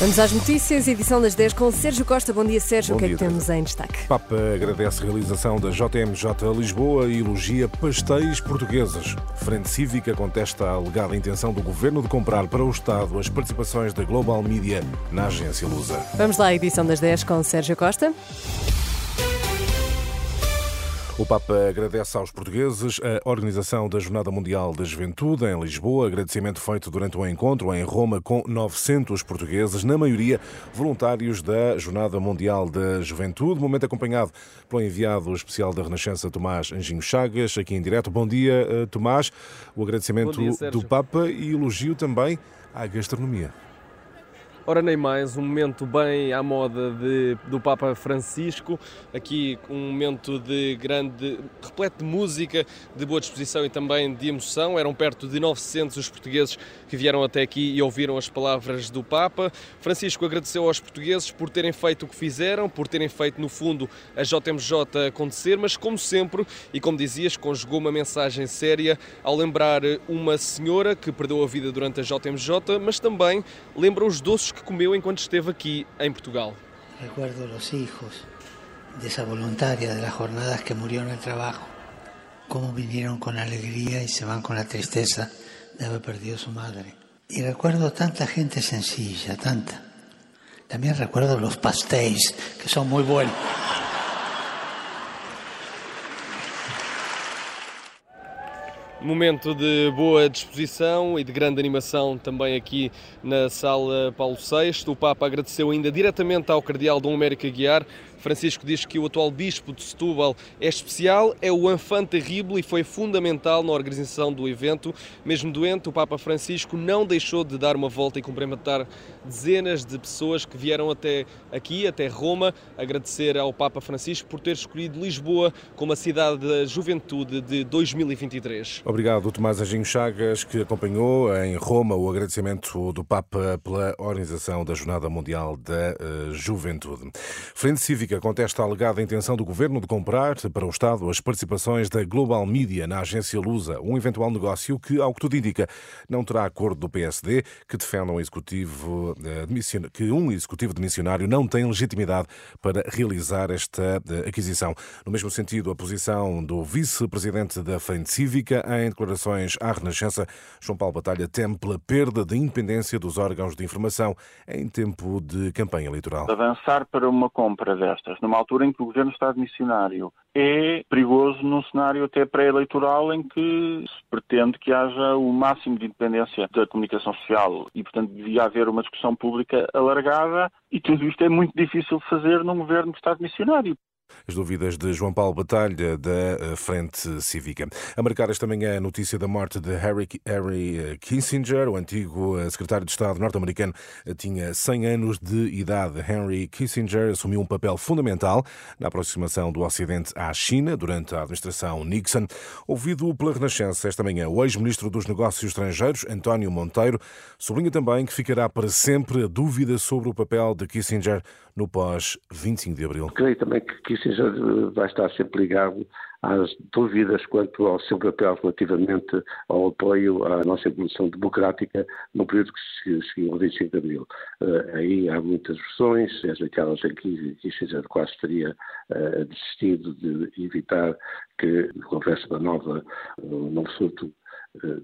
Vamos às notícias, edição das 10 com Sérgio Costa. Bom dia, Sérgio. Bom o que é dia, que temos em destaque? Papa agradece a realização da JMJ Lisboa e elogia pastéis portugueses. Frente Cívica contesta a alegada intenção do governo de comprar para o Estado as participações da Global Media na agência Lusa. Vamos lá à edição das 10 com Sérgio Costa. O Papa agradece aos portugueses a organização da Jornada Mundial da Juventude em Lisboa. Agradecimento feito durante um encontro em Roma com 900 portugueses, na maioria voluntários da Jornada Mundial da Juventude. Momento acompanhado pelo enviado especial da Renascença, Tomás Anjinho Chagas, aqui em direto. Bom dia, eh, Tomás. O agradecimento dia, do Papa e elogio também à gastronomia. Ora, nem mais, um momento bem à moda de- do Papa Francisco, aqui um momento de grande, repleto de música, de boa disposição e também de emoção. Eram perto de 900 os portugueses que vieram até aqui e ouviram as palavras do Papa. Francisco agradeceu aos portugueses por terem feito o que fizeram, por terem feito, no fundo, a JMJ acontecer, mas como sempre, e como dizias, conjugou uma mensagem séria ao lembrar uma senhora que perdeu a vida durante a JMJ, mas também lembra os doces que comeu enquanto esteve aqui em Portugal. Recuerdo los hijos de esa voluntaria de las jornadas que murió en el trabajo, cómo vinieron con alegría y se van con la tristeza de haber perdido su madre. Y recuerdo tanta gente sencilla, tanta. También recuerdo los pastéis, que son muy buenos. Momento de boa disposição e de grande animação também aqui na sala Paulo VI. O Papa agradeceu ainda diretamente ao Cardeal Dom América Guiar. Francisco diz que o atual Bispo de Setúbal é especial, é o enfant terrible e foi fundamental na organização do evento. Mesmo doente, o Papa Francisco não deixou de dar uma volta e cumprimentar dezenas de pessoas que vieram até aqui, até Roma, agradecer ao Papa Francisco por ter escolhido Lisboa como a cidade da juventude de 2023. Obrigado, Tomás Anjinho Chagas, que acompanhou em Roma o agradecimento do Papa pela organização da Jornada Mundial da eh, Juventude. Frente Cívica contesta a alegada intenção do governo de comprar para o Estado as participações da Global Media na agência Lusa, um eventual negócio que, ao que tudo indica, não terá acordo do PSD, que defende um executivo eh, que um executivo de missionário não tem legitimidade para realizar esta eh, aquisição. No mesmo sentido, a posição do vice-presidente da Frente Cívica em declarações à Renascença, João Paulo Batalha teme pela perda de independência dos órgãos de informação em tempo de campanha eleitoral. avançar para uma compra destas, numa altura em que o governo está de missionário, é perigoso num cenário até pré-eleitoral em que se pretende que haja o máximo de independência da comunicação social e, portanto, devia haver uma discussão pública alargada e tudo isto é muito difícil de fazer num governo que está de missionário. As dúvidas de João Paulo Batalha, da eh, Frente Cívica. A marcar esta manhã a notícia da morte de Harry, Harry eh, Kissinger, o antigo eh, secretário de Estado norte-americano, tinha 100 anos de idade. Henry Kissinger assumiu um papel fundamental na aproximação do Ocidente à China durante a administração Nixon. Ouvido pela Renascença esta manhã, o ex-ministro dos Negócios Estrangeiros, António Monteiro, sublinha também que ficará para sempre a dúvida sobre o papel de Kissinger no pós-25 de abril. Creio também que Kissinger eh, vai estar sempre ligado às dúvidas quanto ao seu papel relativamente ao apoio à nossa evolução democrática no período que se- seguiu ao 25 de Abril. Eh, aí há muitas versões, desde aquelas em que Kissinger quase teria eh, desistido de evitar que houvesse uma nova, um novo surto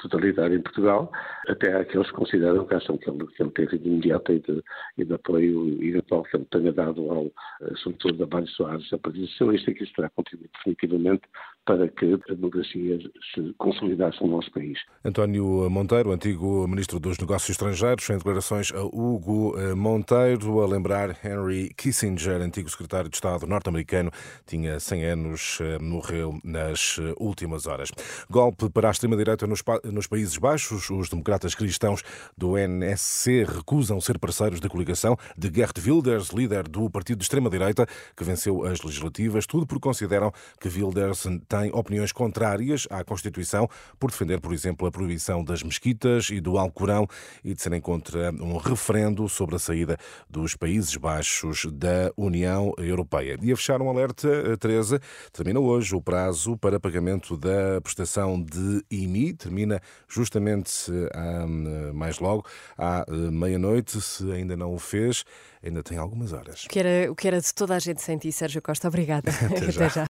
totalitário em Portugal, até aqueles que consideram que acham que ele, que ele teve de imediato e de, e de apoio eventual que ele tenha dado ao, eh, sobretudo, a Mário Soares, a Partido Socialista, que isso terá contribuído definitivamente para que a democracia se consolidasse no nosso país. António Monteiro, antigo Ministro dos Negócios Estrangeiros, em declarações a Hugo eh, Monteiro, a lembrar Henry Kissinger, antigo Secretário de Estado norte-americano, tinha 100 anos, eh, morreu nas eh, últimas horas. Golpe para a extrema-direita no nos, nos Países Baixos. Os democratas cristãos do NSC recusam ser parceiros da coligação de Gert Wilders, líder do partido de extrema-direita, que venceu as legislativas, tudo porque consideram que Wilders tem opiniões contrárias à Constituição, por defender, por exemplo, a proibição das mesquitas e do Alcorão e de serem contra um referendo sobre a saída dos Países Baixos da União Europeia. E a fechar um alerta, Teresa, termina hoje o prazo para pagamento da prestação de IMI, termina justamente hum, mais logo à eh, meia-noite. Se ainda não o fez, ainda tem algumas horas. O que era, o que era de toda a gente sem ti, Sérgio Costa. Obrigada. Até já. Até já.